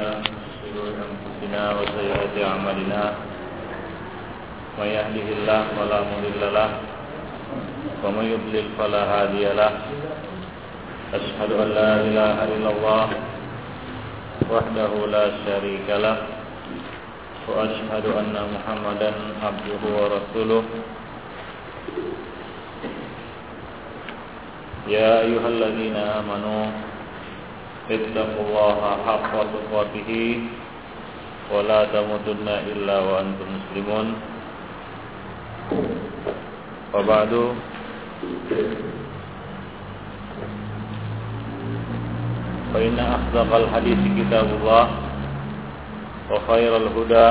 أنفسنا وسيئات أعمالنا. من يهده الله فلا مضل له ومن يضلل فلا هادي له. أشهد أن لا إله إلا الله وحده لا شريك له وأشهد أن محمدا عبده ورسوله. يا أيها الذين آمنوا اتقوا الله حق تقاته ولا تموتن إلا وأنتم مسلمون وبعد فإن أصدق الحديث كتاب الله وخير الهدى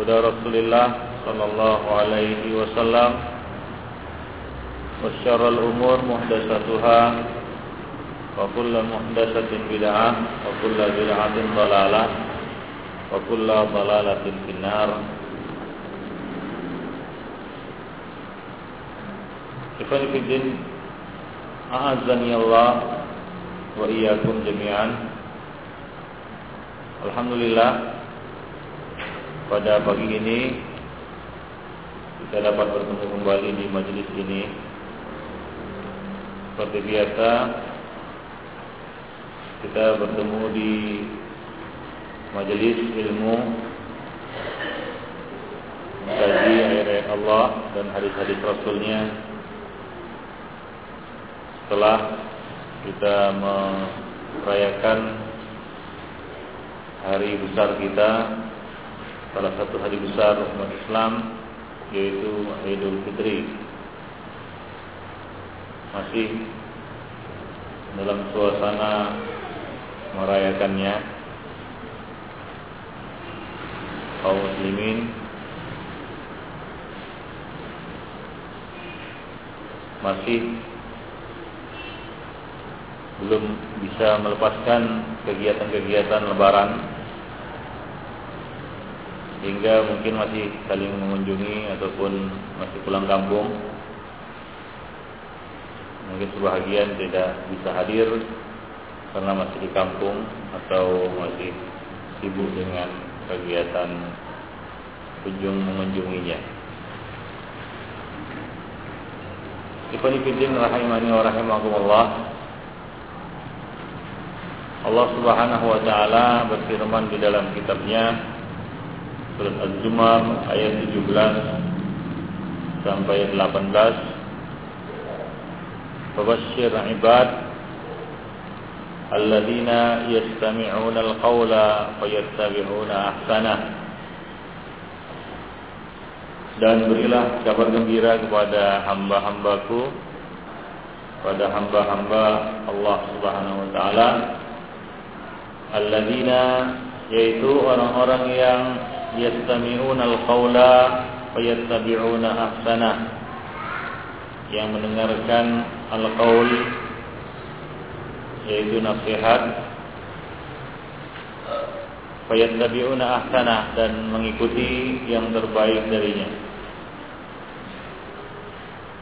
هدى رسول الله صلى الله عليه وسلم وشر الأمور محدثاتها وكل محدثة بدعة وكل بدعة ضلالة وكل ضلالة في النار Ikhwan Fiddin A'azani Allah Wa iyyakum jami'an Alhamdulillah Pada pagi ini Kita dapat bertemu kembali di majelis ini Seperti biasa kita bertemu di Majelis ilmu Mengkaji ayat-ayat Allah Dan hadis-hadis Rasulnya. Setelah kita merayakan hari besar kita salah satu hari besar umat Islam yaitu Idul Fitri. Masih dalam suasana merayakannya. Kaum muslimin. Masih belum bisa melepaskan kegiatan-kegiatan lebaran. Hingga mungkin masih saling mengunjungi ataupun masih pulang kampung. Mungkin sebahagian tidak bisa hadir karena masih di kampung atau masih sibuk dengan kegiatan kunjung mengunjunginya. Ikhwan fillah rahimani wa rahimakumullah. Allah Subhanahu wa taala berfirman di dalam kitabnya surat Az-Zumar ayat 17 sampai 18 Fabasyir ibad alladzina yastami'una al-qawla fayattabi'una ahsanah dan berilah kabar gembira kepada hamba-hambaku pada hamba-hamba Allah Subhanahu wa taala. alladzina yaitu orang-orang yang yastami'una al-qaula wa yattabi'una ahsana yang mendengarkan al-qaul yaitu nasihat wa yattabi'una ahsana dan mengikuti yang terbaik darinya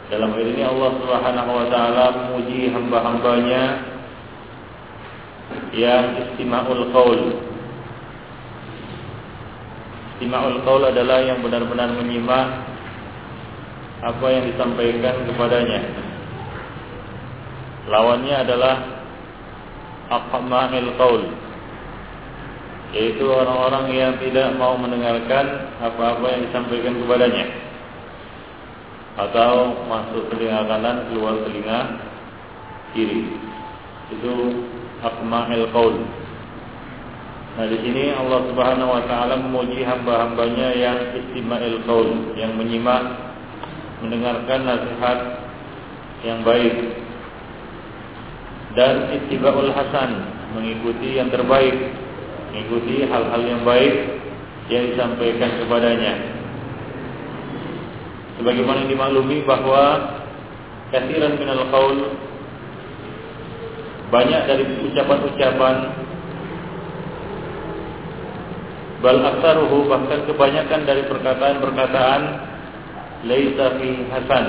dalam hal ini Allah Subhanahu wa taala memuji hamba-hambanya yang istima'ul qaul. Istima'ul qaul adalah yang benar-benar menyimak apa yang disampaikan kepadanya. Lawannya adalah aqma'il qaul. Yaitu orang-orang yang tidak mau mendengarkan apa-apa yang disampaikan kepadanya. Atau masuk telinga kanan keluar telinga kiri. Itu akma'il qaul. Nah di sini Allah Subhanahu wa taala memuji hamba-hambanya yang istima'il qaul, yang menyimak, mendengarkan nasihat yang baik dan ittiba'ul hasan, mengikuti yang terbaik, mengikuti hal-hal yang baik yang disampaikan kepadanya. Sebagaimana dimaklumi bahwa kasiran minal qaul banyak dari ucapan-ucapan bal aktsaruhu bahkan kebanyakan dari perkataan-perkataan laisa fi hasan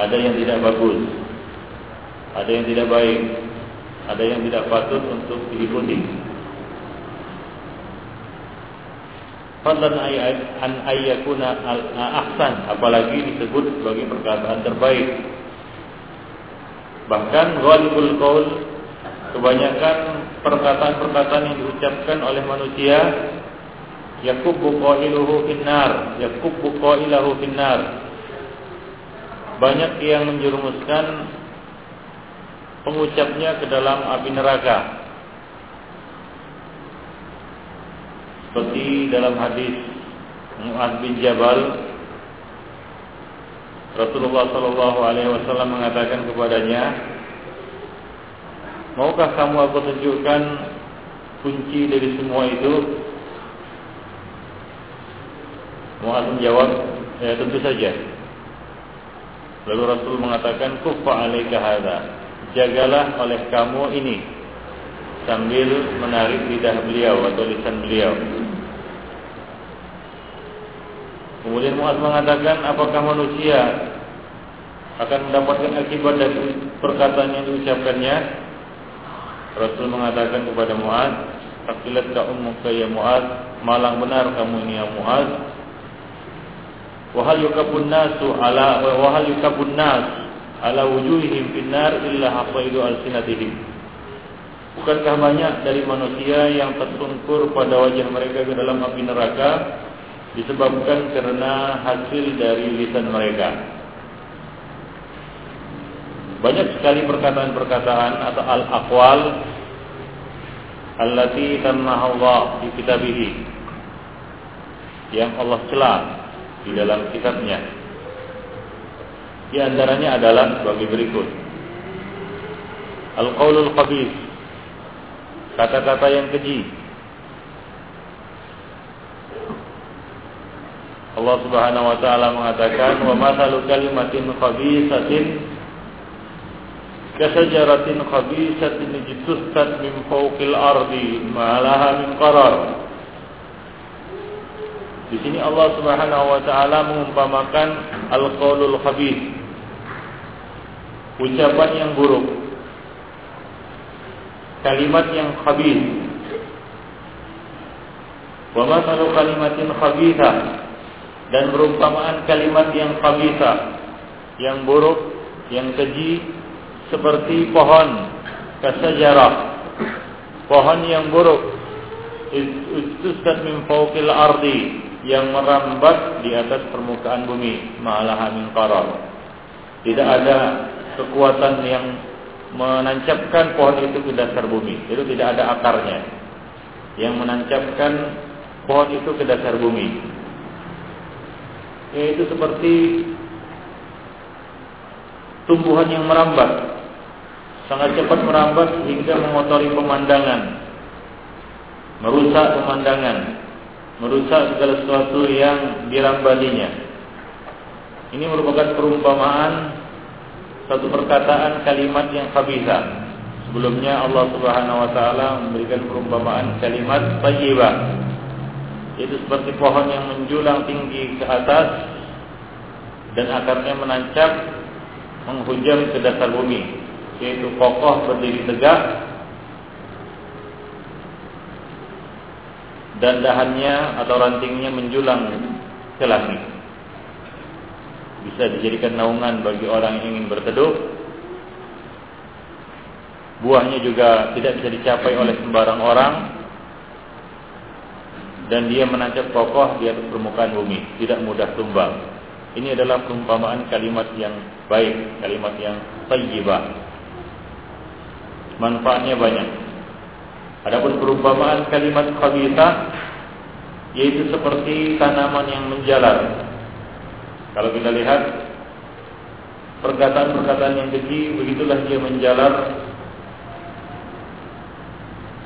ada yang tidak bagus ada yang tidak baik, ada yang tidak patut untuk diikuti. Fadlan ayat an ayyakuna al ahsan apalagi disebut sebagai perkataan terbaik. Bahkan ghalibul qaul kebanyakan perkataan-perkataan yang diucapkan oleh manusia yakubbu qailuhu finnar yakubbu qailahu finnar banyak yang menjerumuskan pengucapnya ke dalam api neraka. Seperti dalam hadis Mu'ad bin Jabal Rasulullah Shallallahu Alaihi Wasallam mengatakan kepadanya, maukah kamu aku tunjukkan kunci dari semua itu? Mu'ad menjawab, ya tentu saja. Lalu Rasul mengatakan, kufa alaika hadha. Jagalah oleh kamu ini sambil menarik lidah beliau atau lisan beliau. Kemudian Muaz mengatakan, apakah manusia akan mendapatkan akibat dari perkataan yang diucapkannya? Rasul mengatakan kepada Muaz, Takilat ka ummuka ya Muaz, malang benar kamu ini ya Muaz. Wahal yukabun nasu ala wahal yukabun nas ala wujuhihim finnar illa hafaidu al-sinatihim. Bukankah banyak dari manusia yang tersungkur pada wajah mereka ke dalam api neraka disebabkan karena hasil dari lisan mereka? Banyak sekali perkataan-perkataan atau al-aqwal allati tanmaha Allah di kitabihi yang Allah celah di dalam kitabnya. Di antaranya adalah sebagai berikut. Al-qaulul khabith kata-kata yang keji. Allah Subhanahu wa taala mengatakan wa masalu kalimatin khabisatin kasajaratin khabisatin jitustat min fawqil ardi ma laha min qarar. Di sini Allah Subhanahu wa taala mengumpamakan al-qaulul khabith. Ucapan yang buruk. Kalimat yang khabith. Wa masalu kalimatin khabithah dan perumpamaan kalimat yang khabithah yang buruk, yang keji seperti pohon kasajarah. Pohon yang buruk. Istusat min fawqil ardi. Yang merambat di atas permukaan bumi. Ma'alaha min qarar tidak ada kekuatan yang menancapkan pohon itu ke dasar bumi. Itu tidak ada akarnya. Yang menancapkan pohon itu ke dasar bumi. Yaitu seperti tumbuhan yang merambat. Sangat cepat merambat hingga mengotori pemandangan. Merusak pemandangan. Merusak segala sesuatu yang dirambatinya. Ini merupakan perumpamaan satu perkataan kalimat yang khabisa. Sebelumnya Allah Subhanahu wa taala memberikan perumpamaan kalimat thayyibah. Itu seperti pohon yang menjulang tinggi ke atas dan akarnya menancap menghujam ke dasar bumi, yaitu kokoh berdiri tegak dan dahannya atau rantingnya menjulang ke langit bisa dijadikan naungan bagi orang yang ingin berteduh. Buahnya juga tidak bisa dicapai oleh sembarang orang dan dia menancap kokoh di atas permukaan bumi, tidak mudah tumbang. Ini adalah perumpamaan kalimat yang baik, kalimat yang thayyibah. Manfaatnya banyak. Adapun perumpamaan kalimat khabithah yaitu seperti tanaman yang menjalar kalau kita lihat perkataan-perkataan yang keji, begitulah dia menjalar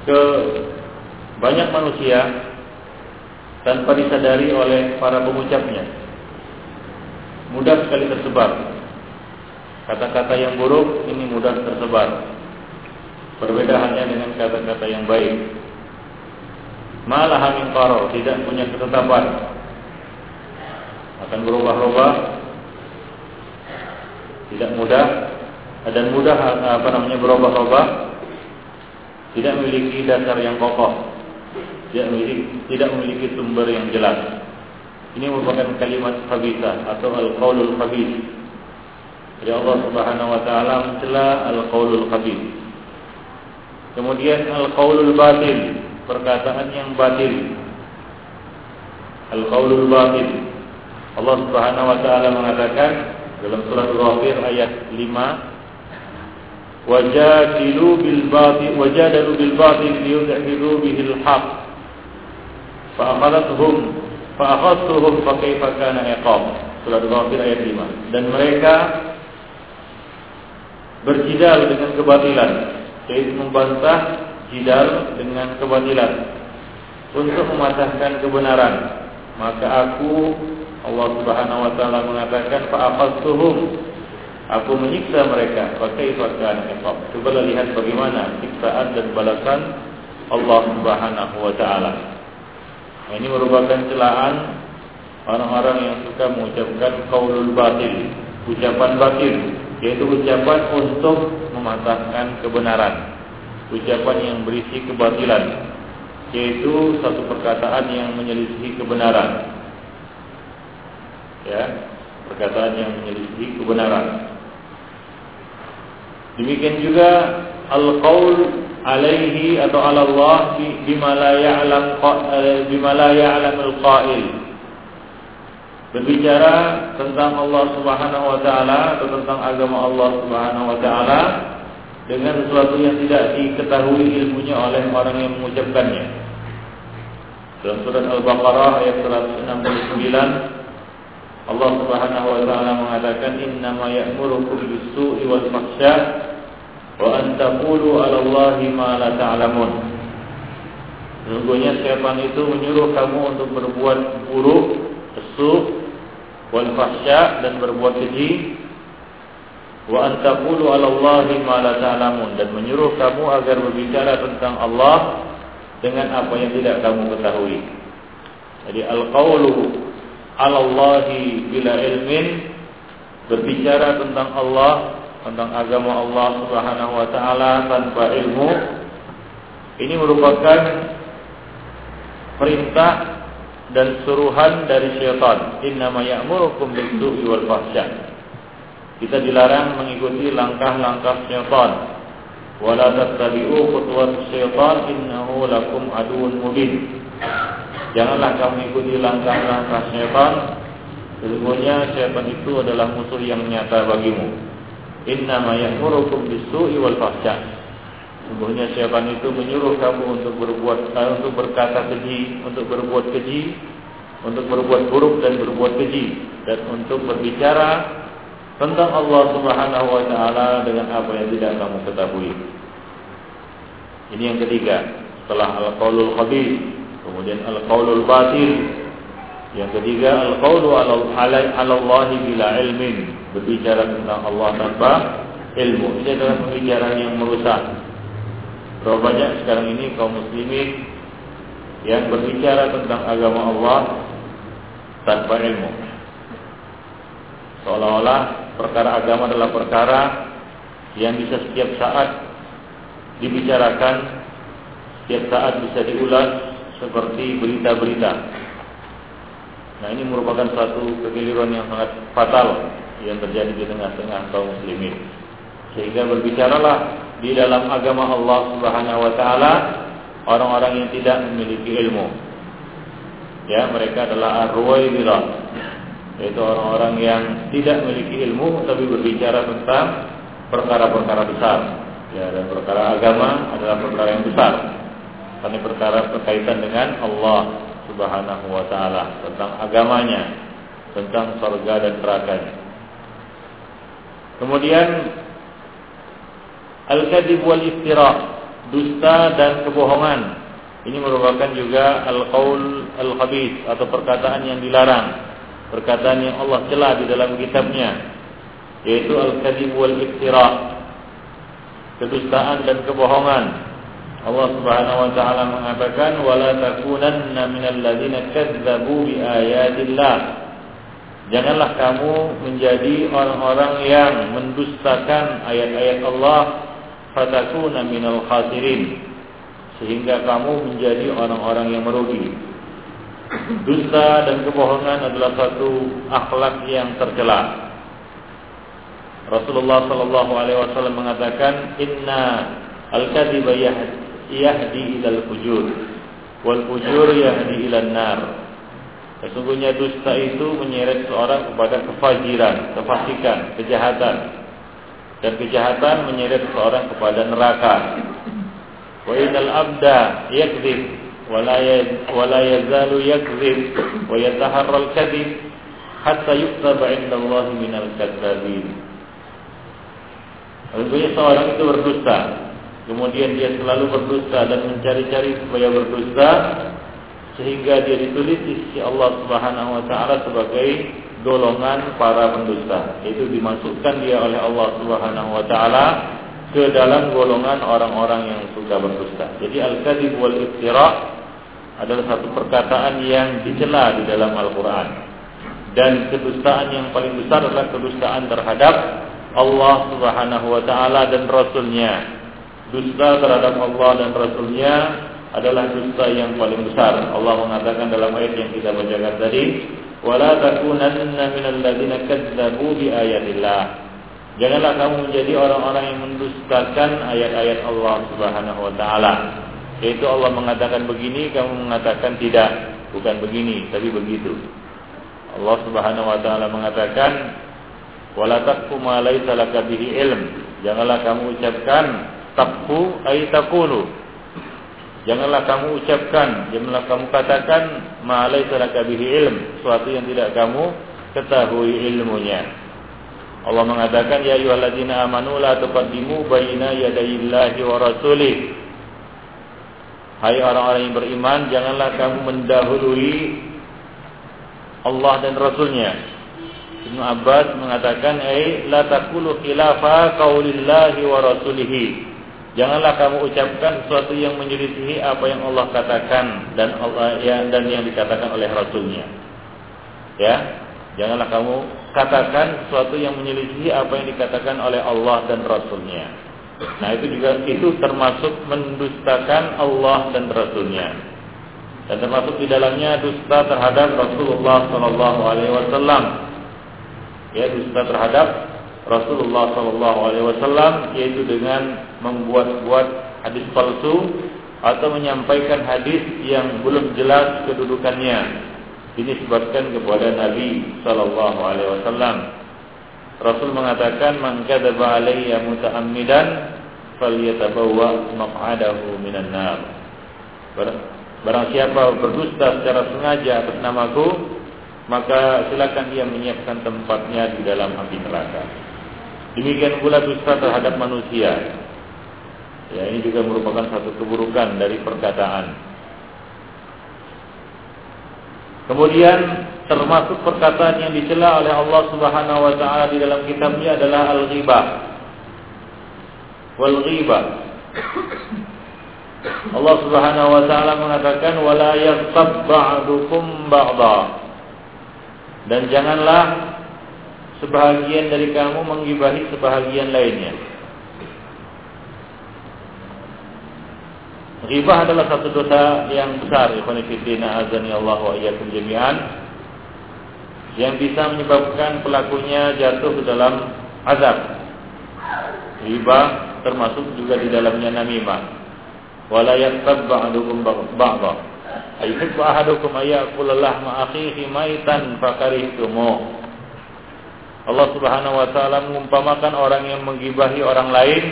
ke banyak manusia tanpa disadari oleh para pengucapnya. Mudah sekali tersebar. Kata-kata yang buruk ini mudah tersebar. Berbeda halnya dengan kata-kata yang baik. Malah karo tidak punya ketetapan akan berubah-ubah tidak mudah dan mudah apa namanya berubah-ubah tidak memiliki dasar yang kokoh tidak memiliki, tidak memiliki sumber yang jelas. Ini merupakan kalimat khabithah atau al-qaulul khabith. Ya Allah Subhanahu wa taala mencela al-qaulul khabith. Kemudian al-qaulul batil, perkataan yang batil. Al-qaulul batil. Allah Subhanahu wa taala mengatakan dalam surat Ghafir ayat 5 wajadilu bil batil wajadalu bil batil liyudhiru bihil haq fa akhadathum fa akhadtuhum fa kaifa kana iqab surat ghafir ayat 5 dan mereka berjidal dengan kebatilan yaitu membantah jidal dengan kebatilan untuk mematahkan kebenaran maka aku Allah Subhanahu wa taala mengatakan fa akhadtuhum Aku menyiksa mereka. Pakai fakkan iqab. Coba lihat bagaimana siksaan dan balasan Allah Subhanahu wa taala. Ini merupakan celaan orang-orang yang suka mengucapkan qaulul batil, ucapan batil, yaitu ucapan untuk mematahkan kebenaran. Ucapan yang berisi kebatilan, yaitu satu perkataan yang menyelisihi kebenaran. Ya, perkataan yang menyelisihi kebenaran. Demikian juga al-qaul alaihi atau ala Allah bima la ya'lam eh, bima la ya'lam al-qail. Berbicara tentang Allah Subhanahu wa taala atau tentang agama Allah Subhanahu wa taala dengan sesuatu yang tidak diketahui ilmunya oleh orang yang mengucapkannya. Dalam surat Al-Baqarah ayat 169 Allah Subhanahu wa taala mengatakan innama ya'murukum bis-su'i wal fahsya' wa an taqulu 'ala Allahi ma la ta'lamun. Sesungguhnya setan itu menyuruh kamu untuk berbuat buruk, pesuk, wal fahsya dan berbuat keji. Wa an taqulu 'ala Allahi ma dan menyuruh kamu agar berbicara tentang Allah dengan apa yang tidak kamu ketahui. Jadi al-qaulu 'ala Allahi bila ilmin berbicara tentang Allah tentang agama Allah Subhanahu wa taala tanpa ilmu ini merupakan perintah dan suruhan dari syaitan. Innama ya'murukum bis-su'i wal fahsya. Kita dilarang mengikuti langkah-langkah syaitan. Wala tattabi'u khutuwat syaitan innahu lakum aduwwun mubin. Janganlah kamu mengikuti langkah-langkah syaitan. Sesungguhnya syaitan itu adalah musuh yang nyata bagimu. Innama ya'murukum bis-su'i wal fahsya. Sungguhnya syaitan itu menyuruh kamu untuk berbuat uh, untuk berkata keji, untuk berbuat keji, untuk berbuat buruk dan berbuat keji dan untuk berbicara tentang Allah Subhanahu wa taala dengan apa yang tidak kamu ketahui. Ini yang ketiga, setelah al-qaulul khabith, kemudian al-qaulul batil. Yang ketiga, al-qaulu 'ala Allah bila ilmin, berbicara tentang Allah tanpa ilmu. Ini adalah pembicaraan yang merusak. Berapa banyak sekarang ini kaum muslimin yang berbicara tentang agama Allah tanpa ilmu. Seolah-olah perkara agama adalah perkara yang bisa setiap saat dibicarakan, setiap saat bisa diulas seperti berita-berita. Nah ini merupakan suatu kekeliruan yang sangat fatal yang terjadi di tengah-tengah kaum muslimin. Sehingga berbicaralah di dalam agama Allah Subhanahu wa taala orang-orang yang tidak memiliki ilmu. Ya, mereka adalah arwaibirah. Yaitu orang-orang yang tidak memiliki ilmu tapi berbicara tentang perkara-perkara besar. Ya, dan perkara agama adalah perkara yang besar. Karena perkara berkaitan dengan Allah Subhanahu wa taala, tentang agamanya, tentang surga dan nerakanya. Kemudian al-kadzib wal iftira, dusta dan kebohongan. Ini merupakan juga al-qaul al-khabith atau perkataan yang dilarang. Perkataan yang Allah celah di dalam kitabnya yaitu al-kadzib wal iftira. Kedustaan dan kebohongan. Allah Subhanahu wa taala mengatakan wala takunanna minal ladzina kadzdzabu bi ayatillah Janganlah kamu menjadi orang-orang yang mendustakan ayat-ayat Allah fatakuna minal khasirin sehingga kamu menjadi orang-orang yang merugi. Dusta dan kebohongan adalah satu akhlak yang tercela. Rasulullah Shallallahu Alaihi Wasallam mengatakan, Inna al-kadhiba yahdi ilal fujur, wal fujur yahdi ilal nar. Sesungguhnya dusta itu menyeret seorang kepada kefajiran, kefasikan, kejahatan. Dan kejahatan menyeret seorang kepada neraka. Wa inal abda yakdzib ولا يزال يكذب ويتحرى الكذب حتى يكتب عند الله من الكذابين Sesungguhnya seorang itu berdusta Kemudian dia selalu berdusta Dan mencari-cari supaya berdusta Sehingga dia ditulis di sisi Allah subhanahu wa ta'ala Sebagai golongan para pendusta Itu dimasukkan dia oleh Allah subhanahu wa ta'ala Ke dalam golongan orang-orang yang suka berdusta Jadi al-kadhib wal-iftira' adalah satu perkataan yang dicela di dalam Al-Quran. Dan kedustaan yang paling besar adalah kedustaan terhadap Allah Subhanahu wa taala dan rasulnya. Dusta terhadap Allah dan rasulnya adalah dusta yang paling besar. Allah mengatakan dalam ayat yang kita bacakan tadi, "Wala takunanna minal ladzina kadzdzabu bi ayatillah." Janganlah kamu menjadi orang-orang yang mendustakan ayat-ayat Allah Subhanahu wa taala. Yaitu Allah mengatakan begini, kamu mengatakan tidak, bukan begini, tapi begitu. Allah Subhanahu wa taala mengatakan, "Wala taqfu ma laysa laka bihi ilm." Janganlah kamu ucapkan taqfu ay taqulu. Janganlah kamu ucapkan, janganlah kamu katakan ma laysa laka bihi ilm, sesuatu yang tidak kamu ketahui ilmunya. Allah mengatakan ya ayyuhalladzina amanu la tuqaddimu baina yadayillahi wa rasulih Hai orang-orang yang beriman, janganlah kamu mendahului Allah dan Rasulnya. Ibnu Abbas mengatakan, "Ai la taqulu khilafa qaulillahi wa rasulihi." Janganlah kamu ucapkan sesuatu yang menyelisihi apa yang Allah katakan dan Allah ya, dan yang dikatakan oleh Rasulnya. Ya, janganlah kamu katakan sesuatu yang menyelisihi apa yang dikatakan oleh Allah dan Rasulnya. Nah itu juga itu termasuk mendustakan Allah dan Rasulnya. Dan termasuk di dalamnya dusta terhadap Rasulullah Sallallahu Alaihi Wasallam. Ya dusta terhadap Rasulullah Sallallahu Alaihi Wasallam yaitu dengan membuat-buat hadis palsu atau menyampaikan hadis yang belum jelas kedudukannya dinisbatkan kepada Nabi Sallallahu Alaihi Wasallam. Rasul mengatakan man kadzaba alayya muta'ammidan falyatabawwa maq'adahu minan nar. Barang siapa berdusta secara sengaja atas namaku, maka silakan dia menyiapkan tempatnya di dalam api neraka. Demikian pula dusta terhadap manusia. Ya, ini juga merupakan satu keburukan dari perkataan. Kemudian termasuk perkataan yang dicela oleh Allah Subhanahu wa taala di dalam kitabnya adalah al-ghibah. Wal ghibah. Allah Subhanahu wa taala mengatakan wala yaghtab ba'dukum ba'dha. Dan janganlah sebahagian dari kamu menggibahi sebahagian lainnya. Ghibah adalah satu dosa yang besar, ikhwan fillah azani Allah wa iyyakum jami'an yang bisa menyebabkan pelakunya jatuh ke dalam azab. Riba termasuk juga di dalamnya namimah. Wala yaktab ba'dukum ba'dha. Ayyuhibbu ahadukum ayyakula lahma akhihi maitan fakarihtumu. Allah Subhanahu wa taala mengumpamakan orang yang menggibahi orang lain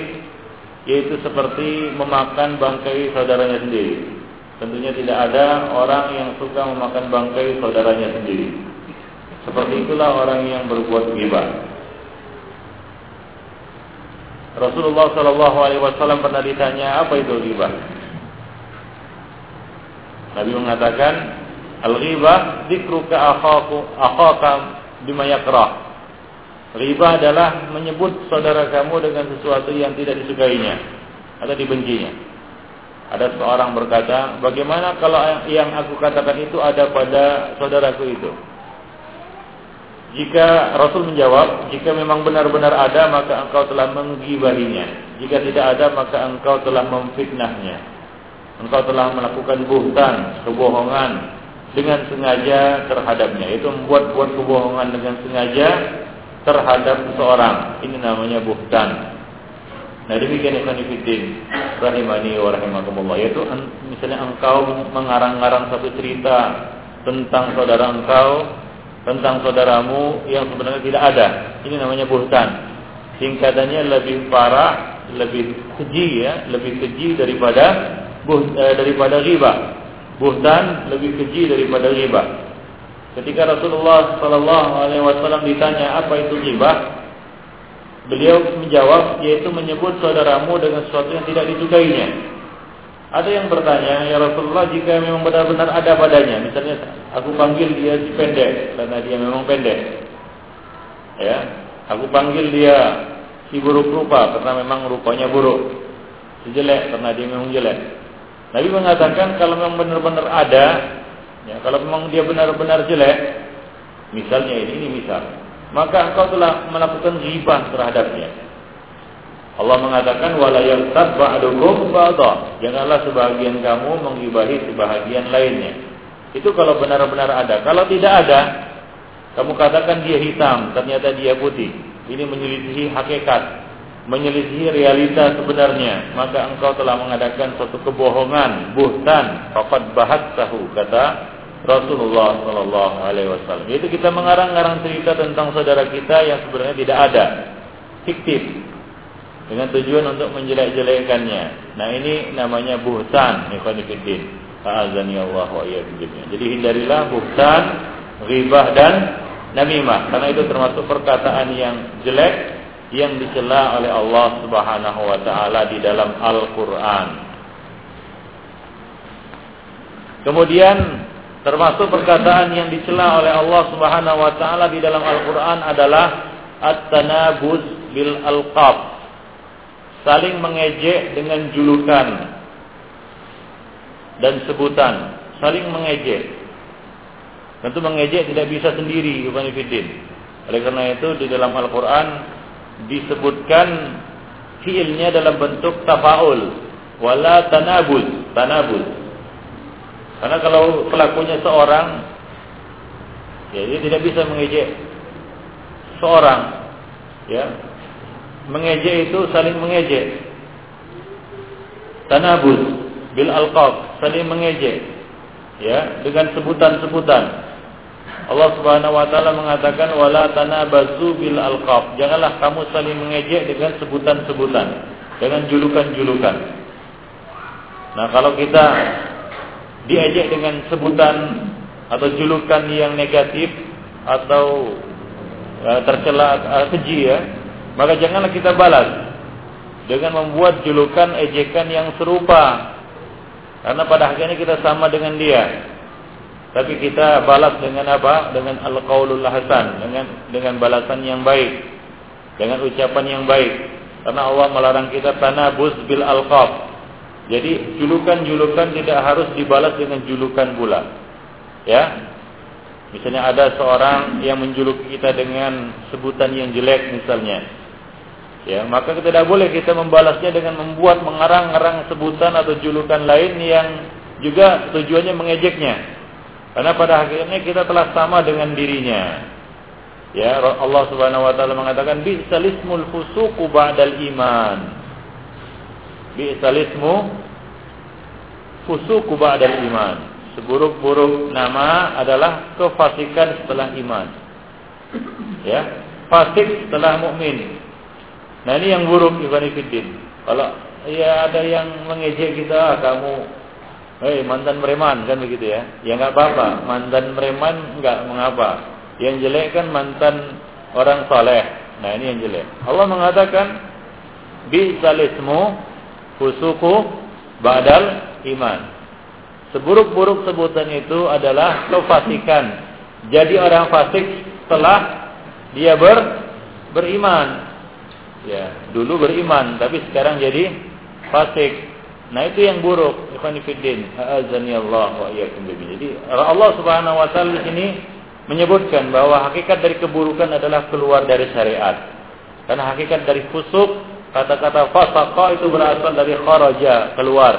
yaitu seperti memakan bangkai saudaranya sendiri. Tentunya tidak ada orang yang suka memakan bangkai saudaranya sendiri. Seperti itulah orang yang berbuat ghibah. Rasulullah Shallallahu Alaihi Wasallam pernah ditanya apa itu ghibah. Nabi mengatakan al-ghibah dikruka akhaku akhaka bima. Riba adalah menyebut saudara kamu dengan sesuatu yang tidak disukainya atau dibencinya. Ada seorang berkata, bagaimana kalau yang aku katakan itu ada pada saudaraku itu? Jika Rasul menjawab, jika memang benar-benar ada maka engkau telah menggibahinya. Jika tidak ada maka engkau telah memfitnahnya. engkau telah melakukan buhtan, kebohongan dengan sengaja terhadapnya. Itu membuat-buat kebohongan dengan sengaja terhadap seseorang. Ini namanya buhtan. Nah demikian Ibn Fiddin Rahimani wa rahimakumullah. Yaitu misalnya engkau mengarang-arang satu cerita Tentang saudara engkau Tentang saudaramu yang sebenarnya tidak ada. Ini namanya buhtan. Singkatannya lebih parah Lebih keji ya. Lebih keji daripada buh, eh, daripada riba Buhtan lebih keji daripada riba Ketika Rasulullah Sallallahu Alaihi Wasallam ditanya apa itu riba, Beliau menjawab yaitu menyebut saudaramu dengan sesuatu yang tidak disukainya. Ada yang bertanya, ya Rasulullah jika memang benar-benar ada padanya, misalnya aku panggil dia si pendek karena dia memang pendek. Ya, aku panggil dia si buruk rupa karena memang rupanya buruk. Si jelek karena dia memang jelek. Nabi mengatakan kalau memang benar-benar ada, ya kalau memang dia benar-benar jelek, misalnya ini, ini misal, maka engkau telah melakukan ghibah terhadapnya. Allah mengatakan wala yaghtab ba'dukum ba'dha. Janganlah sebagian kamu menggibahi sebahagian lainnya. Itu kalau benar-benar ada. Kalau tidak ada, kamu katakan dia hitam, ternyata dia putih. Ini menyelisihi hakikat, menyelisihi realita sebenarnya. Maka engkau telah mengadakan suatu kebohongan, buhtan, faqad bahattahu kata Rasulullah Shallallahu Alaihi Wasallam. Yaitu kita mengarang-arang cerita tentang saudara kita yang sebenarnya tidak ada, fiktif, dengan tujuan untuk menjelek-jelekkannya. Nah ini namanya buhtan, ikhwanifidin. Azani Allah Jadi hindarilah buhtan, ghibah dan namimah karena itu termasuk perkataan yang jelek yang dicela oleh Allah Subhanahu wa taala di dalam Al-Qur'an. Kemudian Termasuk perkataan yang dicela oleh Allah Subhanahu wa taala di dalam Al-Qur'an adalah at-tanabuz bil alqab. Saling mengejek dengan julukan dan sebutan, saling mengejek. Tentu mengejek tidak bisa sendiri, Ibn Fiddin. Oleh karena itu di dalam Al-Qur'an disebutkan fiilnya dalam bentuk tafaul wala tanabuz, tanabuz karena kalau pelakunya seorang, ya dia tidak bisa mengejek seorang, ya. Mengejek itu saling mengejek. Tanabuz bil alqab, saling mengejek. Ya, dengan sebutan-sebutan. Allah Subhanahu wa taala mengatakan wala tanabazu bil alqab. Janganlah kamu saling mengejek dengan sebutan-sebutan, dengan julukan-julukan. Nah, kalau kita diajak dengan sebutan atau julukan yang negatif atau uh, tercela uh, keji ya, maka janganlah kita balas dengan membuat julukan ejekan yang serupa. Karena pada akhirnya kita sama dengan dia. Tapi kita balas dengan apa? Dengan al-qaulul hasan, dengan dengan balasan yang baik, dengan ucapan yang baik. Karena Allah melarang kita tanabuz bil alqab, jadi julukan-julukan tidak harus dibalas dengan julukan pula. Ya. Misalnya ada seorang yang menjuluki kita dengan sebutan yang jelek misalnya. Ya, maka kita tidak boleh kita membalasnya dengan membuat mengarang-arang sebutan atau julukan lain yang juga tujuannya mengejeknya. Karena pada akhirnya kita telah sama dengan dirinya. Ya, Allah Subhanahu wa taala mengatakan bisalismul fusuqu ba'dal iman bi'salismu fusuku ba'dal iman. Seburuk-buruk nama adalah kefasikan setelah iman. Ya, fasik setelah mukmin. Nah ini yang buruk Ibn Fiddin. Kalau ya ada yang mengejek kita, kamu Hei mantan preman kan begitu ya? Ya nggak apa-apa, mantan preman nggak mengapa. Yang jelek kan mantan orang soleh. Nah ini yang jelek. Allah mengatakan bi salismu fusuku badal iman. Seburuk-buruk sebutan itu adalah kefasikan. Jadi orang fasik setelah dia ber beriman. Ya, dulu beriman tapi sekarang jadi fasik. Nah, itu yang buruk. Ikhwan fillah, Allah wa iyyakum Jadi Allah Subhanahu wa taala di sini menyebutkan bahwa hakikat dari keburukan adalah keluar dari syariat. Karena hakikat dari fusuk Kata-kata fasaqa itu berasal dari kharaja, keluar.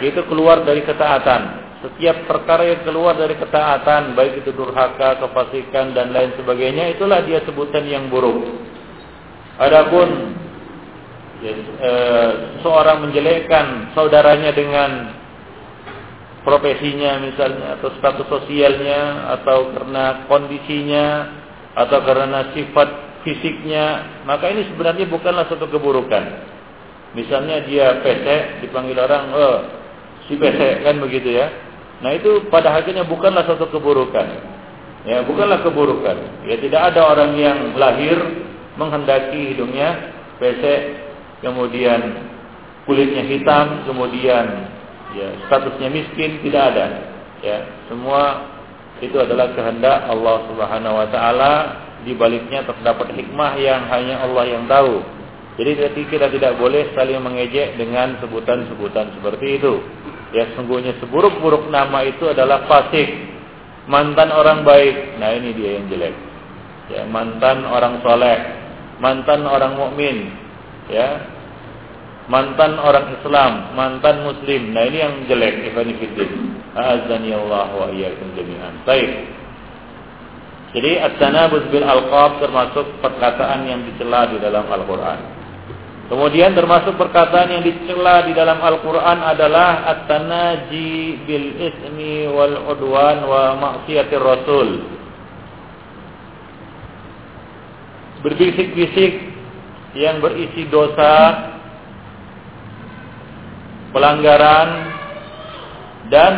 yaitu keluar dari ketaatan. Setiap perkara yang keluar dari ketaatan, baik itu durhaka, kefasikan dan lain sebagainya, itulah dia sebutan yang buruk. Adapun ya, e, seorang menjelekkan saudaranya dengan profesinya misalnya atau status sosialnya atau karena kondisinya atau karena sifat fisiknya, maka ini sebenarnya bukanlah suatu keburukan. Misalnya dia pesek dipanggil orang, "Oh, si pesek," kan begitu ya. Nah, itu pada hakikatnya bukanlah suatu keburukan. Ya, bukanlah keburukan. Ya, tidak ada orang yang lahir menghendaki hidungnya pesek, kemudian kulitnya hitam, kemudian ya statusnya miskin, tidak ada. Ya, semua itu adalah kehendak Allah Subhanahu wa taala di baliknya terdapat hikmah yang hanya Allah yang tahu. Jadi kita tidak boleh saling mengejek dengan sebutan-sebutan seperti itu. Ya sungguhnya seburuk-buruk nama itu adalah fasik, mantan orang baik. Nah ini dia yang jelek. Ya mantan orang soleh, mantan orang mukmin, ya mantan orang Islam, mantan Muslim. Nah ini yang jelek, Allah wa. Baik. Jadi at-tanabuz bil alqab termasuk perkataan yang dicela di dalam Al-Qur'an. Kemudian termasuk perkataan yang dicela di dalam Al-Qur'an adalah at-tanaji bil ismi wal udwan wa maksiatir rasul. Berbisik-bisik yang berisi dosa pelanggaran dan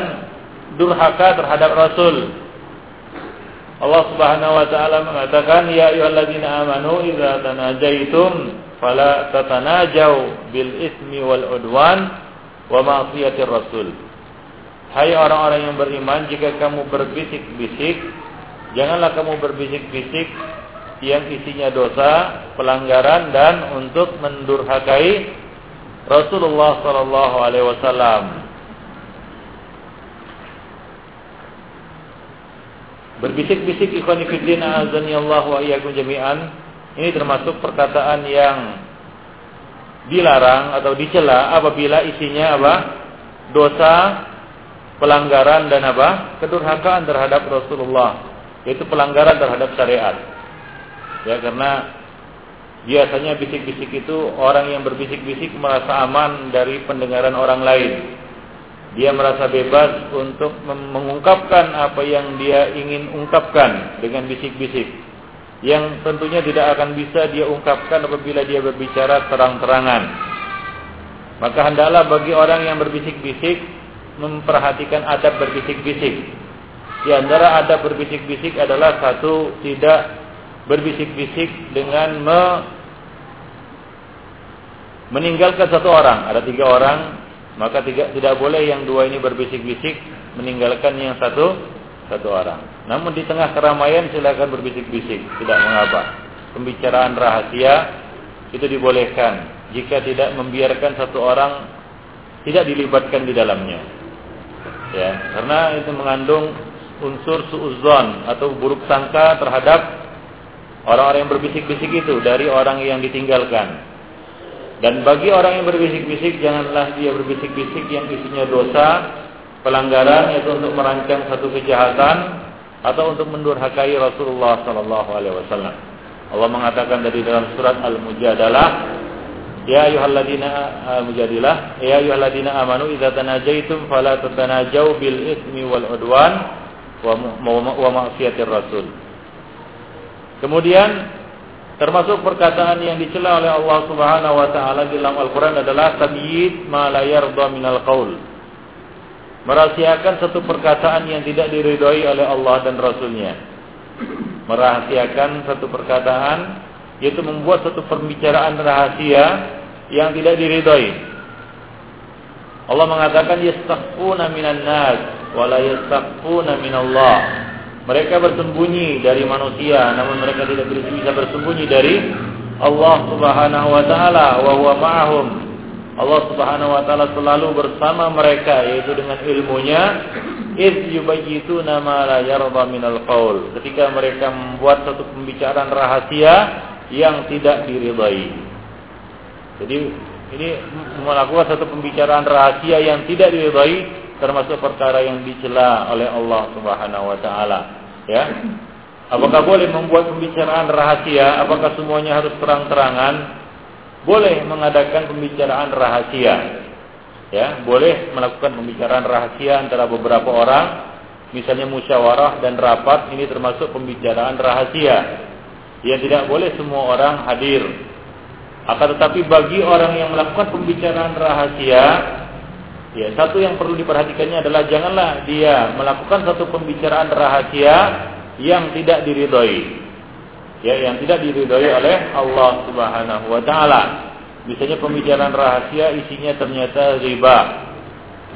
durhaka terhadap Rasul. Allah Subhanahu wa taala mengatakan ya ayyuhalladzina amanu idza tanajaitum fala tatanajau bil ismi wal udwan wa ma'siyatir rasul. Hai orang-orang yang beriman, jika kamu berbisik-bisik, janganlah kamu berbisik-bisik yang isinya dosa, pelanggaran dan untuk mendurhakai Rasulullah sallallahu alaihi wasallam berbisik-bisik ikhwan fillah azani Allah wa iyyakum jami'an ini termasuk perkataan yang dilarang atau dicela apabila isinya apa? dosa, pelanggaran dan apa? kedurhakaan terhadap Rasulullah yaitu pelanggaran terhadap syariat. Ya karena Biasanya bisik-bisik itu orang yang berbisik-bisik merasa aman dari pendengaran orang lain. Dia merasa bebas untuk mengungkapkan apa yang dia ingin ungkapkan dengan bisik-bisik. Yang tentunya tidak akan bisa dia ungkapkan apabila dia berbicara terang-terangan. Maka hendaklah bagi orang yang berbisik-bisik memperhatikan adab berbisik-bisik. Di antara adab berbisik-bisik adalah satu tidak berbisik-bisik dengan me meninggalkan satu orang. Ada tiga orang, maka tiga, tidak boleh yang dua ini berbisik-bisik meninggalkan yang satu satu orang. Namun di tengah keramaian silakan berbisik-bisik, tidak mengapa. Pembicaraan rahasia itu dibolehkan jika tidak membiarkan satu orang tidak dilibatkan di dalamnya. Ya, karena itu mengandung unsur suuzon atau buruk sangka terhadap Orang-orang yang berbisik-bisik itu dari orang yang ditinggalkan. Dan bagi orang yang berbisik-bisik janganlah dia berbisik-bisik yang isinya dosa, pelanggaran yaitu untuk merancang satu kejahatan atau untuk mendurhakai Rasulullah sallallahu alaihi wasallam. Allah mengatakan dari dalam surat Al-Mujadalah, Ya ayyuhalladzina mujadilah, ya ayyuhalladzina amanu idza tanajaitum fala tatanajau bil ismi wal udwan wa ma'siyatir rasul. Kemudian termasuk perkataan yang dicela oleh Allah Subhanahu wa taala di dalam Al-Qur'an adalah tabyid ma la yarda minal qaul. Merahasiakan satu perkataan yang tidak diridhoi oleh Allah dan Rasulnya. Merahasiakan satu perkataan yaitu membuat satu pembicaraan rahasia yang tidak diridhoi. Allah mengatakan yastakhfuna minan nas wa la yastakhfuna minallah. Mereka bersembunyi dari manusia, namun mereka tidak bisa bersembunyi dari Allah Subhanahu wa taala wa huwa ma'ahum. Allah Subhanahu wa taala selalu bersama mereka yaitu dengan ilmunya id yubayyituna ma la yarda minal qaul. Ketika mereka membuat satu pembicaraan rahasia yang tidak diridai. Jadi ini melakukan satu pembicaraan rahasia yang tidak diridhai termasuk perkara yang dicela oleh Allah Subhanahu wa taala. Ya. Apakah boleh membuat pembicaraan rahasia? Apakah semuanya harus terang-terangan? Boleh mengadakan pembicaraan rahasia. Ya boleh melakukan pembicaraan rahasia antara beberapa orang. Misalnya musyawarah dan rapat ini termasuk pembicaraan rahasia. Yang tidak boleh semua orang hadir. Akan tetapi bagi orang yang melakukan pembicaraan rahasia, ya satu yang perlu diperhatikannya adalah janganlah dia melakukan satu pembicaraan rahasia yang tidak diridhoi. Ya, yang tidak diridhoi oleh Allah Subhanahu wa taala. Misalnya pembicaraan rahasia isinya ternyata riba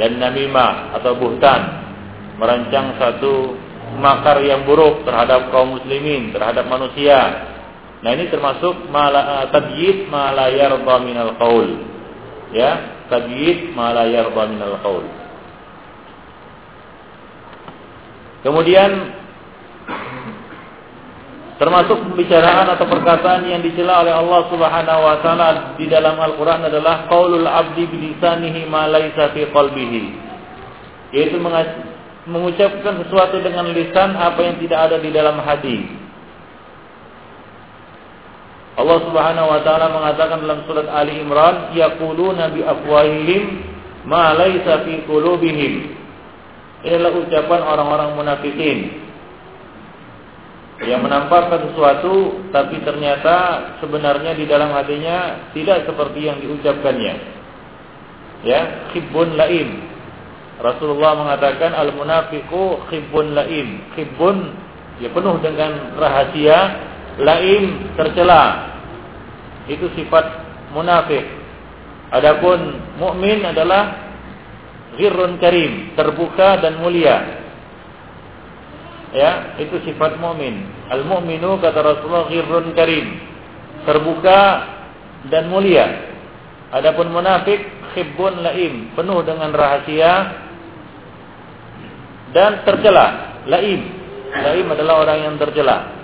dan namimah atau buhtan, merancang satu makar yang buruk terhadap kaum muslimin, terhadap manusia, Nah ini termasuk mala, uh, tabyid ma la yarda minal qaul. Ya, tabyid ma la yarda qaul. Kemudian termasuk pembicaraan atau perkataan yang dicela oleh Allah Subhanahu wa taala di dalam Al-Qur'an adalah qaulul abdi bilisanihi ma laisa fi qalbihi. Yaitu mengucapkan sesuatu dengan lisan apa yang tidak ada di dalam hati. Allah Subhanahu wa taala mengatakan dalam surat Ali Imran, yaquluna bi afwahihim ma laisa fi qulubihim. Inilah ucapan orang-orang munafikin yang menampakkan sesuatu tapi ternyata sebenarnya di dalam hatinya tidak seperti yang diucapkannya. Ya, khibbun laim. Rasulullah mengatakan al munafiqu khibbun laim. Khibbun ya penuh dengan rahasia laim tercela. Itu sifat munafik. Adapun mukmin adalah ghirrun karim, terbuka dan mulia. Ya, itu sifat mukmin. Al-mu'minu kata Rasulullah ghirrun karim, terbuka dan mulia. Adapun munafik khibbun laim, penuh dengan rahasia dan tercela. Laim. Laim adalah orang yang tercela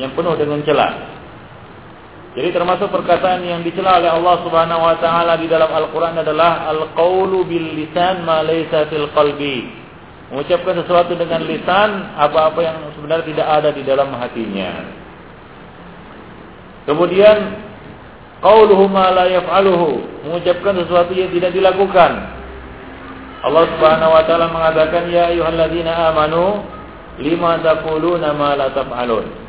yang penuh dengan celah. Jadi termasuk perkataan yang dicela oleh Allah Subhanahu wa taala di dalam Al-Qur'an adalah al-qaulu bil lisan ma laysa fil qalbi. Mengucapkan sesuatu dengan lisan apa-apa yang sebenarnya tidak ada di dalam hatinya. Kemudian qauluhu ma la yaf'aluhu, mengucapkan sesuatu yang tidak dilakukan. Allah Subhanahu wa taala mengatakan ya ayyuhalladzina amanu lima taquluna ma la taf'alun.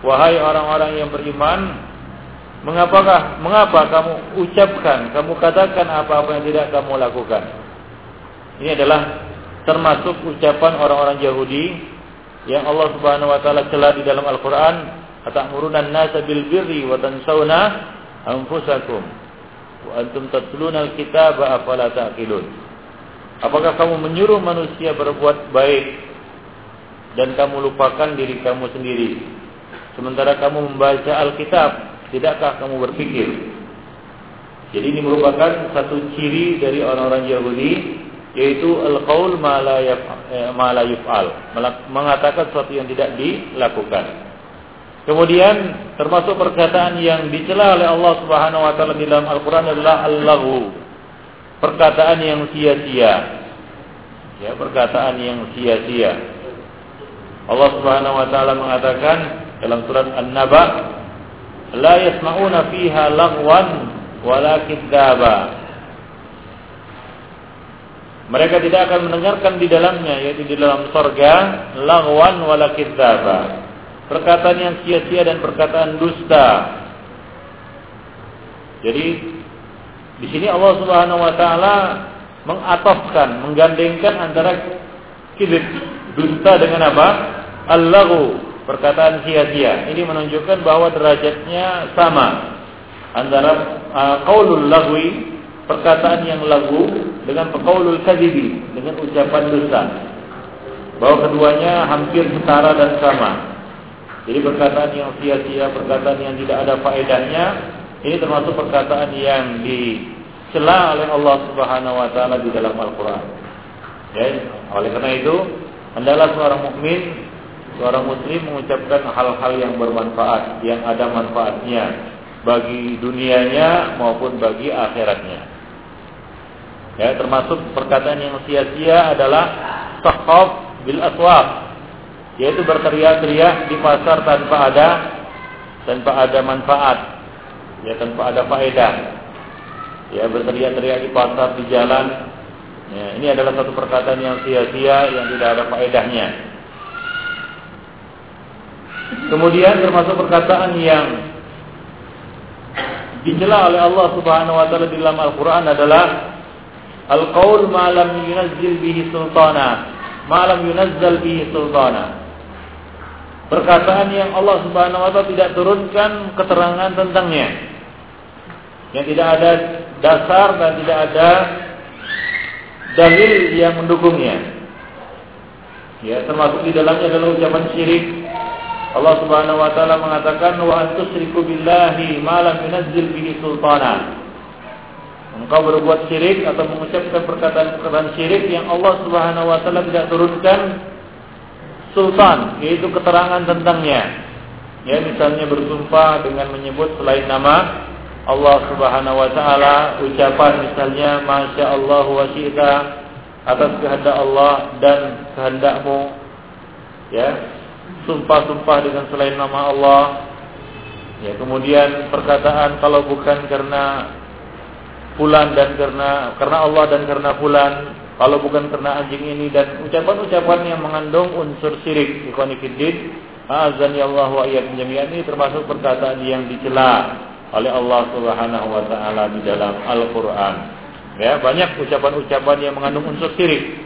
Wahai orang-orang yang beriman, mengapakah mengapa kamu ucapkan, kamu katakan apa-apa yang tidak kamu lakukan? Ini adalah termasuk ucapan orang-orang Yahudi yang Allah Subhanahu wa taala celah di dalam Al-Qur'an, "Atamuruna an-nasa bil birri wa tansawna anfusakum wa antum tatluna al-kitaba afala ta'qilun?" Apakah kamu menyuruh manusia berbuat baik dan kamu lupakan diri kamu sendiri? Sementara kamu membaca Alkitab, tidakkah kamu berpikir? Jadi ini merupakan satu ciri dari orang-orang Yahudi yaitu al-qaul ma eh, yuf'al, mengatakan sesuatu yang tidak dilakukan. Kemudian termasuk perkataan yang dicela oleh Allah Subhanahu wa taala dalam Al-Qur'an adalah al-lahu. Perkataan yang sia-sia. Ya, perkataan yang sia-sia. Allah Subhanahu wa taala mengatakan dalam surat An-Naba la yasma'una fiha lagwan wala kidzaba mereka tidak akan mendengarkan di dalamnya yaitu di dalam sorga lagwan wala kidzaba perkataan yang sia-sia dan perkataan dusta. Jadi di sini Allah Subhanahu wa taala mengatofkan, menggandengkan antara kibir dusta dengan apa? Allahu perkataan sia-sia. Ini menunjukkan bahwa derajatnya sama antara uh, qaulul lagwi, perkataan yang lagu dengan qaulul kadzibi, dengan ucapan dusta. Bahwa keduanya hampir setara dan sama. Jadi perkataan yang sia-sia, perkataan yang tidak ada faedahnya, ini termasuk perkataan yang dicela oleh Allah Subhanahu wa taala di dalam Al-Qur'an. Ya, oleh karena itu, hendaklah seorang mukmin seorang muslim mengucapkan hal-hal yang bermanfaat, yang ada manfaatnya. bagi dunianya maupun bagi akhiratnya. Ya, termasuk perkataan yang sia-sia adalah saqaf bil aswaq, yaitu berteriak-teriak di pasar tanpa ada tanpa ada manfaat, ya tanpa ada faedah. Ya, berteriak-teriak di pasar di jalan. Ya, ini adalah satu perkataan yang sia-sia yang tidak ada faedahnya. Kemudian termasuk perkataan yang dicela oleh Allah Subhanahu wa taala di dalam Al-Qur'an adalah al-qaul ma lam yunazzil bihi sultana, ma lam yunazzal bihi sultana. Perkataan yang Allah Subhanahu wa taala tidak turunkan keterangan tentangnya. Yang tidak ada dasar dan tidak ada dalil yang mendukungnya. Ya, termasuk di dalamnya adalah ucapan syirik. Allah Subhanahu wa taala mengatakan wa antusriku billahi ma lam yunazzil bihi sultana. Engkau berbuat syirik atau mengucapkan perkataan-perkataan syirik yang Allah Subhanahu wa taala tidak turunkan sultan, yaitu keterangan tentangnya. Ya, misalnya bersumpah dengan menyebut selain nama Allah Subhanahu wa taala, ucapan misalnya masya Allah wa atas kehendak Allah dan kehendakmu. Ya. Sumpah-sumpah dengan selain nama Allah. Ya, kemudian perkataan kalau bukan karena fulan dan karena karena Allah dan karena fulan kalau bukan karena anjing ini dan ucapan-ucapan yang mengandung unsur syirik ikhwan fillah azan ya Allah wa iyyakum jami'an ini termasuk perkataan yang dicela oleh Allah Subhanahu wa taala di dalam Al-Qur'an. Ya, banyak ucapan-ucapan yang mengandung unsur syirik.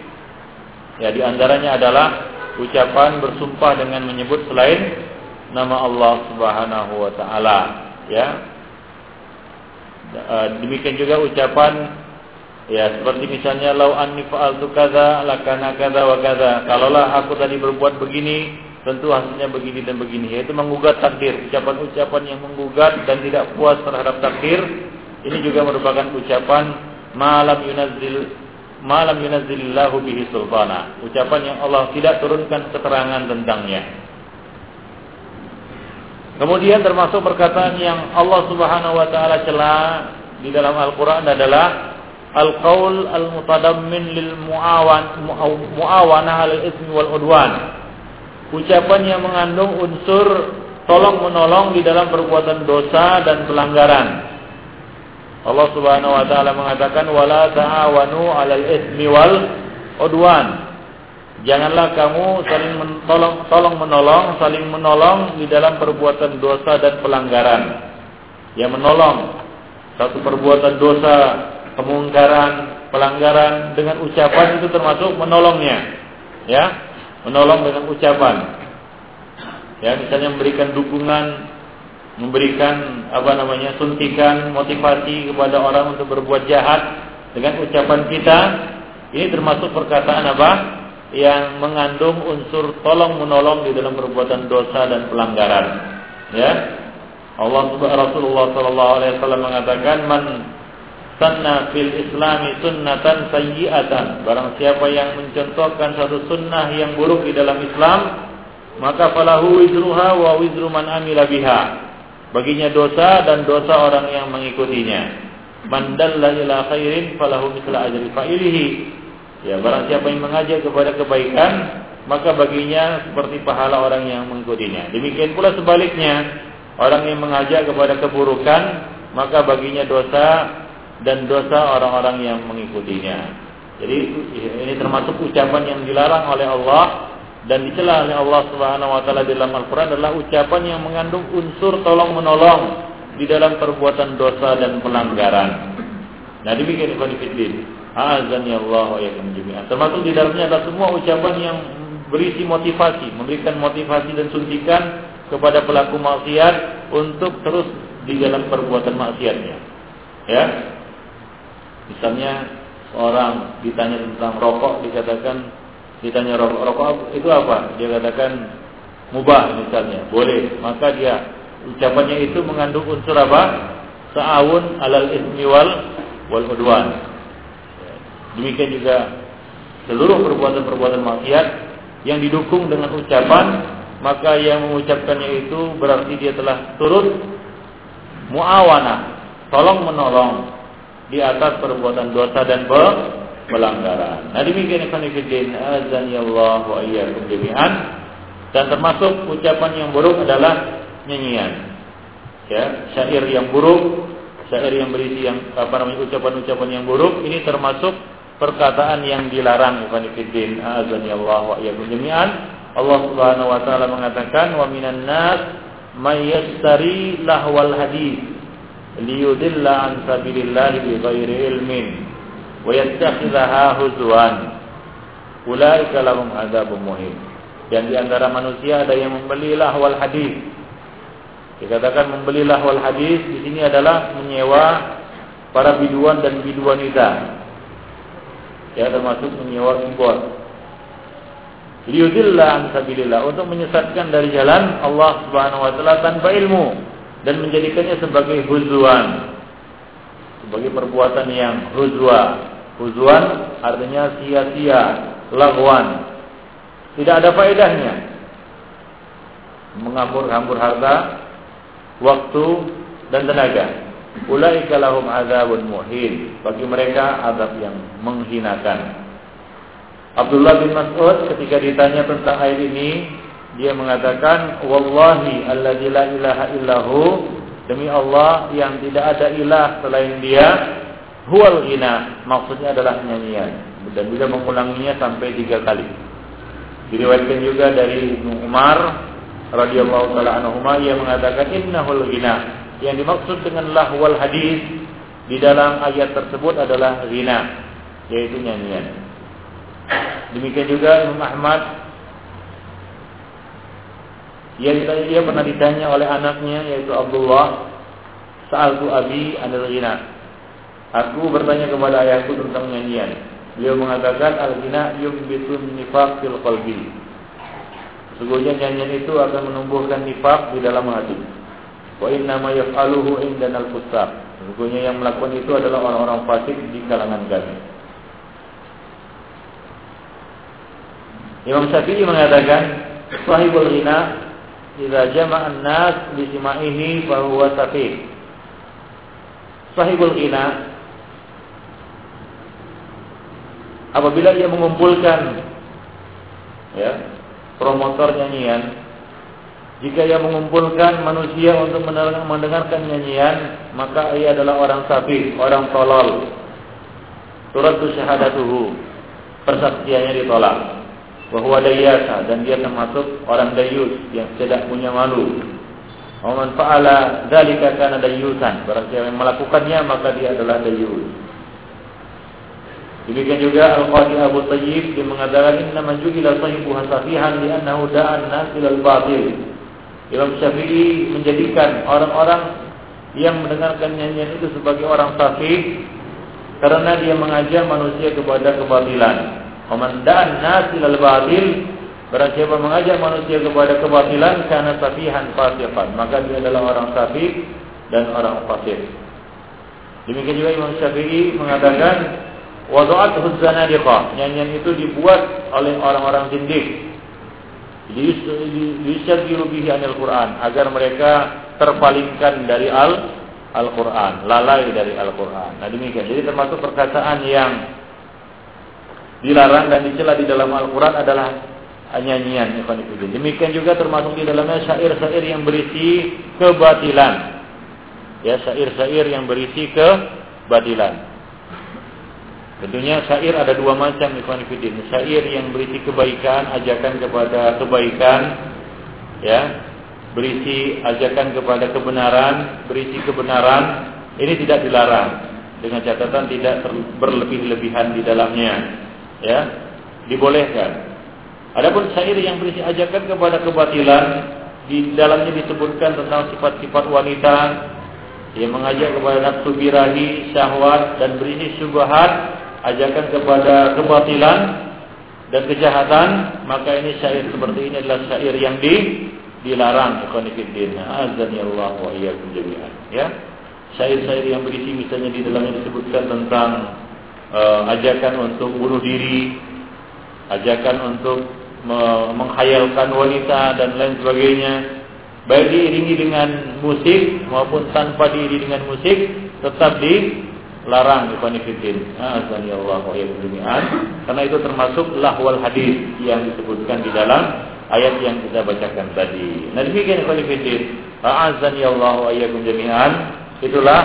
Ya, di antaranya adalah ucapan bersumpah dengan menyebut selain nama Allah Subhanahu wa taala, ya. Demikian juga ucapan Ya, seperti misalnya lau anni fa'altu kadza lakana kadza wa kadza. Kalaulah aku tadi berbuat begini, tentu hasilnya begini dan begini. Yaitu menggugat takdir, ucapan-ucapan yang menggugat dan tidak puas terhadap takdir. Ini juga merupakan ucapan malam yunazzil malam yunazzilillahu bihi sultana. Ucapan yang Allah tidak turunkan keterangan tentangnya. Kemudian termasuk perkataan yang Allah Subhanahu wa taala cela di dalam Al-Qur'an adalah al-qaul al-mutadammin lil muawan muawana al ismi wal udwan. Ucapan yang mengandung unsur tolong menolong di dalam perbuatan dosa dan pelanggaran. Allah Subhanahu wa taala mengatakan wala ta'awanu 'alal ismi wal udwan. Janganlah kamu saling menolong, tolong menolong, saling menolong di dalam perbuatan dosa dan pelanggaran. Yang menolong satu perbuatan dosa kemungkaran, pelanggaran dengan ucapan itu termasuk menolongnya. Ya, menolong dengan ucapan. Ya, misalnya memberikan dukungan, memberikan apa namanya suntikan, motivasi kepada orang untuk berbuat jahat dengan ucapan kita. Ini termasuk perkataan apa? Yang mengandung unsur tolong menolong di dalam perbuatan dosa dan pelanggaran. Ya, Allah Rasulullah Sallallahu Alaihi Wasallam mengatakan man sanna fil islami sunnatan sayyi'atan barang siapa yang mencontohkan satu sunnah yang buruk di dalam Islam maka falahu wizruha wa wizru man amila baginya dosa dan dosa orang yang mengikutinya. Man ila khairin falahu mithla ajri fa'ilihi. Ya barang siapa yang mengajak kepada kebaikan maka baginya seperti pahala orang yang mengikutinya. Demikian pula sebaliknya. Orang yang mengajak kepada keburukan maka baginya dosa dan dosa orang-orang yang mengikutinya. Jadi ini termasuk ucapan yang dilarang oleh Allah dan dicela oleh Allah Subhanahu wa taala dalam Al-Qur'an adalah ucapan yang mengandung unsur tolong menolong di dalam perbuatan dosa dan pelanggaran. Nah, demikian ikhwan fillah. Azan ya Allah wa. Termasuk di dalamnya adalah semua ucapan yang berisi motivasi, memberikan motivasi dan suntikan kepada pelaku maksiat untuk terus di dalam perbuatan maksiatnya. Ya, Misalnya orang ditanya tentang rokok dikatakan ditanya rokok rokok itu apa? Dia katakan mubah misalnya, boleh. Maka dia ucapannya itu mengandung unsur apa? Sa'awun alal ismi wal wal udwan. Demikian juga seluruh perbuatan-perbuatan maksiat yang didukung dengan ucapan maka yang mengucapkannya itu berarti dia telah turut muawana, tolong menolong di atas perbuatan dosa dan pelanggaran. Nah demikian Ibn Fiddin azan ya Allah wa iyyakum jami'an dan termasuk ucapan yang buruk adalah nyanyian. Ya, syair yang buruk, syair yang berisi yang apa namanya ucapan-ucapan yang buruk ini termasuk perkataan yang dilarang Ibn Fiddin azan ya Allah wa iyyakum jami'an. Allah Subhanahu wa taala mengatakan wa minan nas may yastari lahwal hadis liyudilla an sabilillahi bighairi ilmin wa huzwan ulaika lahum adzabun dan di antara manusia ada yang membeli lahwal hadis. Dikatakan membeli lahwal hadis di sini adalah menyewa para biduan dan biduanita ya termasuk menyewa impor. Liyudilla an sabilillah untuk menyesatkan dari jalan Allah Subhanahu wa taala tanpa ilmu dan menjadikannya sebagai huzwan sebagai perbuatan yang huzwa huzwan artinya sia-sia lagwan tidak ada faedahnya. Menghambur-hambur harta waktu dan tenaga. Ulaika lahum adzabun muhin. Bagi mereka azab yang menghinakan. Abdullah bin Mas'ud ketika ditanya tentang ayat ini dia mengatakan wallahi alladzi la ilaha illahu demi Allah yang tidak ada ilah selain dia huwal ghina. Maksudnya adalah nyanyian. Dan beliau mengulanginya sampai tiga kali. Diriwayatkan juga dari Ibnu Umar radhiyallahu taala anhu ia mengatakan innahul ghina. Yang dimaksud dengan lahwal hadis di dalam ayat tersebut adalah ghina yaitu nyanyian. Demikian juga Imam Ahmad ia, ia pernah ditanya oleh anaknya yaitu Abdullah, "Sa'altu abi anil ghina." Aku bertanya kepada ayahku tentang nyanyian. Beliau mengatakan al-ghina yumbitu nifaq fil qalbi. Sesungguhnya nyanyian itu akan menumbuhkan nifak di dalam hati. Wa inna ma yaf'aluhu indana al-fusaq. Sesungguhnya yang melakukan itu adalah orang-orang fasik di kalangan kami. Imam Syafi'i mengatakan, sahibul ghina Idza jama'an nas bi sima'ihi fa huwa safih. Sahibul ghina apabila ia mengumpulkan ya, promotor nyanyian jika ia mengumpulkan manusia untuk mendengarkan nyanyian, maka ia adalah orang sapi, orang tolol. Turatu syahadatuhu. Persaksiannya ditolak bahwa dayasa dan dia termasuk orang dayus yang tidak punya malu. Waman fa'ala dzalika kana dayusan. Barang siapa yang melakukannya maka dia adalah dayus. Demikian juga Al-Qadi Abu Tayyib dia mengatakan inna man ju'ila sahibu hasafihan li'annahu da'an nas ilal batil. Imam Syafi'i menjadikan orang-orang yang mendengarkan nyanyian itu sebagai orang safih karena dia mengajak manusia kepada kebatilan. Komandan nasil al batil Barang siapa mengajak manusia kepada kebatilan Karena safihan fasifan Maka dia adalah orang safih Dan orang fasif Demikian juga Imam Syafi'i mengatakan Wadu'at huzzanadiqah Nyanyian itu dibuat oleh orang-orang zindik Yusyagiru bihi anil Quran Agar mereka terpalingkan dari al Al-Quran Lalai dari Al-Quran Nah demikian Jadi termasuk perkataan yang dilarang dan dicela di dalam Al-Quran adalah nyanyian. Demikian juga termasuk di dalamnya syair-syair yang berisi kebatilan. Ya, syair-syair yang berisi kebatilan. Tentunya syair ada dua macam Ikhwanifidin. Syair yang berisi kebaikan, ajakan kepada kebaikan, ya, berisi ajakan kepada kebenaran, berisi kebenaran, ini tidak dilarang dengan catatan tidak berlebih-lebihan di dalamnya ya dibolehkan. Adapun syair yang berisi ajakan kepada kebatilan di dalamnya disebutkan tentang sifat-sifat wanita yang mengajak kepada nafsu birahi, syahwat dan berisi syubhat, ajakan kepada kebatilan dan kejahatan, maka ini syair seperti ini adalah syair yang di dilarang ikhwan fillah. Azani Allah wa iyyakum jami'an. Ya. Syair-syair yang berisi misalnya di dalamnya disebutkan tentang uh, ajakan untuk bunuh diri, ajakan untuk me menghayalkan wanita dan lain sebagainya. baik diiringi dengan musik maupun tanpa diiringi dengan musik tetap dilarang ikhwan fillah azani Allah wa karena itu termasuk lahwal hadis yang disebutkan di dalam ayat yang kita bacakan tadi. Nah demikian ikhwan fillah azani Allah wa jami'an. Itulah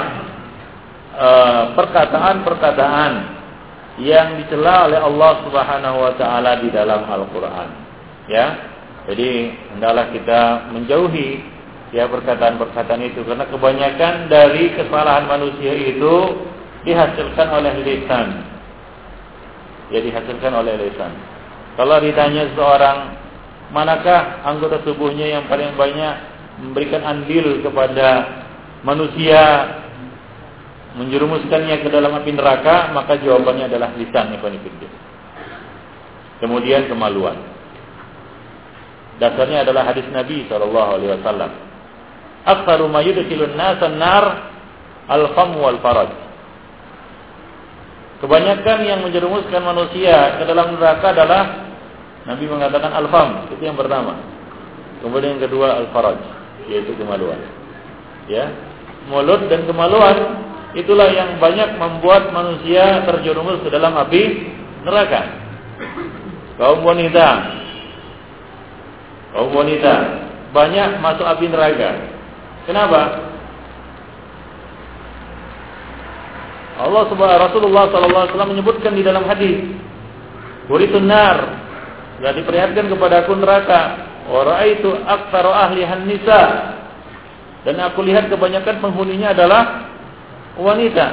uh, perkataan-perkataan yang dicela oleh Allah Subhanahu wa taala di dalam Al-Qur'an. Ya? Jadi hendaklah kita menjauhi ya perkataan-perkataan itu. Karena kebanyakan dari kesalahan manusia itu dihasilkan oleh lisan. Ya dihasilkan oleh lisan. Kalau ditanya seorang manakah anggota tubuhnya yang paling banyak memberikan andil kepada manusia menjerumuskannya ke dalam api neraka, maka jawabannya adalah lisan Kemudian kemaluan. Dasarnya adalah hadis Nabi Shallallahu Alaihi Wasallam. Aktsaru ma nasan nar al-fam wal faraj. Kebanyakan yang menjerumuskan manusia ke dalam neraka adalah Nabi mengatakan al-fam, itu yang pertama. Kemudian yang kedua al-faraj, yaitu kemaluan. Ya. Mulut dan kemaluan itulah yang banyak membuat manusia terjerumus ke dalam api neraka. Kaum wanita kaum wanita banyak masuk api neraka. Kenapa? Allah subhanahu Rasulullah sallallahu alaihi wasallam menyebutkan di dalam hadis, "Buritun nar." Telah diperlihatkan kepada aku neraka. Wa raaitu aktsaru ahli nisa. Dan aku lihat kebanyakan penghuninya adalah wanita.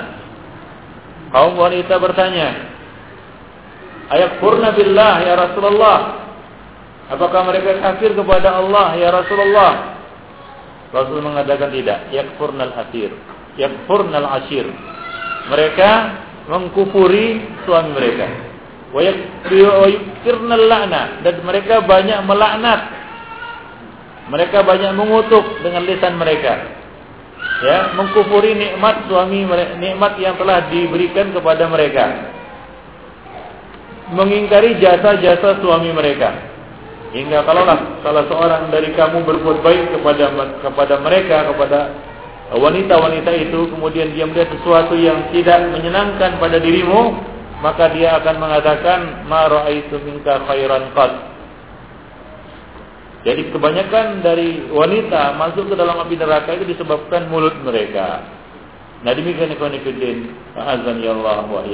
Kaum wanita bertanya, "Ayakfurna billah ya Rasulullah?" Apakah mereka kafir kepada Allah ya Rasulullah? Rasul mengatakan tidak. Yakfurnal asir. Yakfurnal asir. Mereka mengkufuri suami mereka. Dan mereka banyak melaknat. Mereka banyak mengutuk dengan lisan mereka. Ya, mengkufuri nikmat suami nikmat yang telah diberikan kepada mereka. Mengingkari jasa-jasa suami mereka Hingga kalaulah salah seorang dari kamu berbuat baik kepada kepada mereka, kepada wanita-wanita itu, kemudian dia melihat sesuatu yang tidak menyenangkan pada dirimu, maka dia akan mengatakan ma raaitu minka khairan qad. Jadi kebanyakan dari wanita masuk ke dalam api neraka itu disebabkan mulut mereka. Nah demikian ikhwan fillah, azan ya Allah wa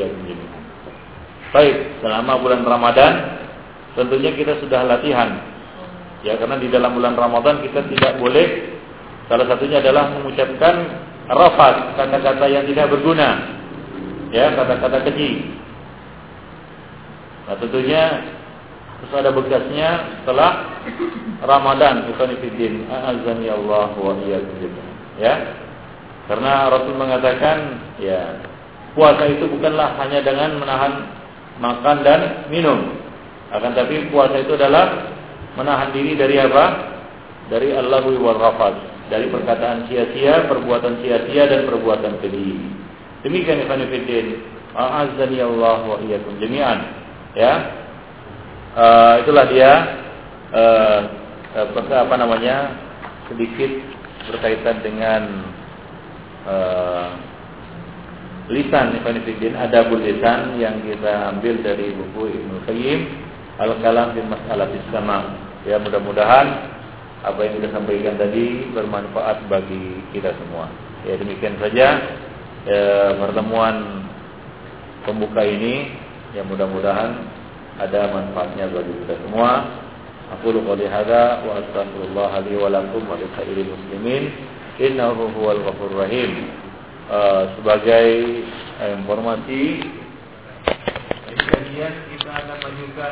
Baik, selama bulan Ramadan tentunya kita sudah latihan. Ya karena di dalam bulan Ramadan kita tidak boleh salah satunya adalah mengucapkan rafat, kata-kata yang tidak berguna. Ya, kata-kata keji. Nah, tentunya terus ada bekasnya setelah Ramadan, bukan fillah. Azan ya Allah wa. Ya. Karena Rasul mengatakan, ya, puasa itu bukanlah hanya dengan menahan makan dan minum, akan tapi puasa itu adalah menahan diri dari apa? Dari Allahu wal rafad, dari perkataan sia-sia, perbuatan sia-sia dan perbuatan keji. Demikian ikhwan fillah. A'azzani Allah wa iyyakum jami'an. Ya. Uh, itulah dia uh, apa namanya? sedikit berkaitan dengan uh, lisan Ibn Fiddin adabul lisan yang kita ambil dari buku Ibnu Qayyim Al-Kalam di Masalah Sama. Ya mudah-mudahan apa yang kita sampaikan tadi bermanfaat bagi kita semua. Ya demikian saja ya, pertemuan pembuka ini. Ya mudah-mudahan ada manfaatnya bagi kita semua. Aku qouli hadza wa astaghfirullah li wa lakum wa lisa'iril muslimin innahu huwal rahim. Uh, sebagai uh, informasi kajian kita akan lanjutkan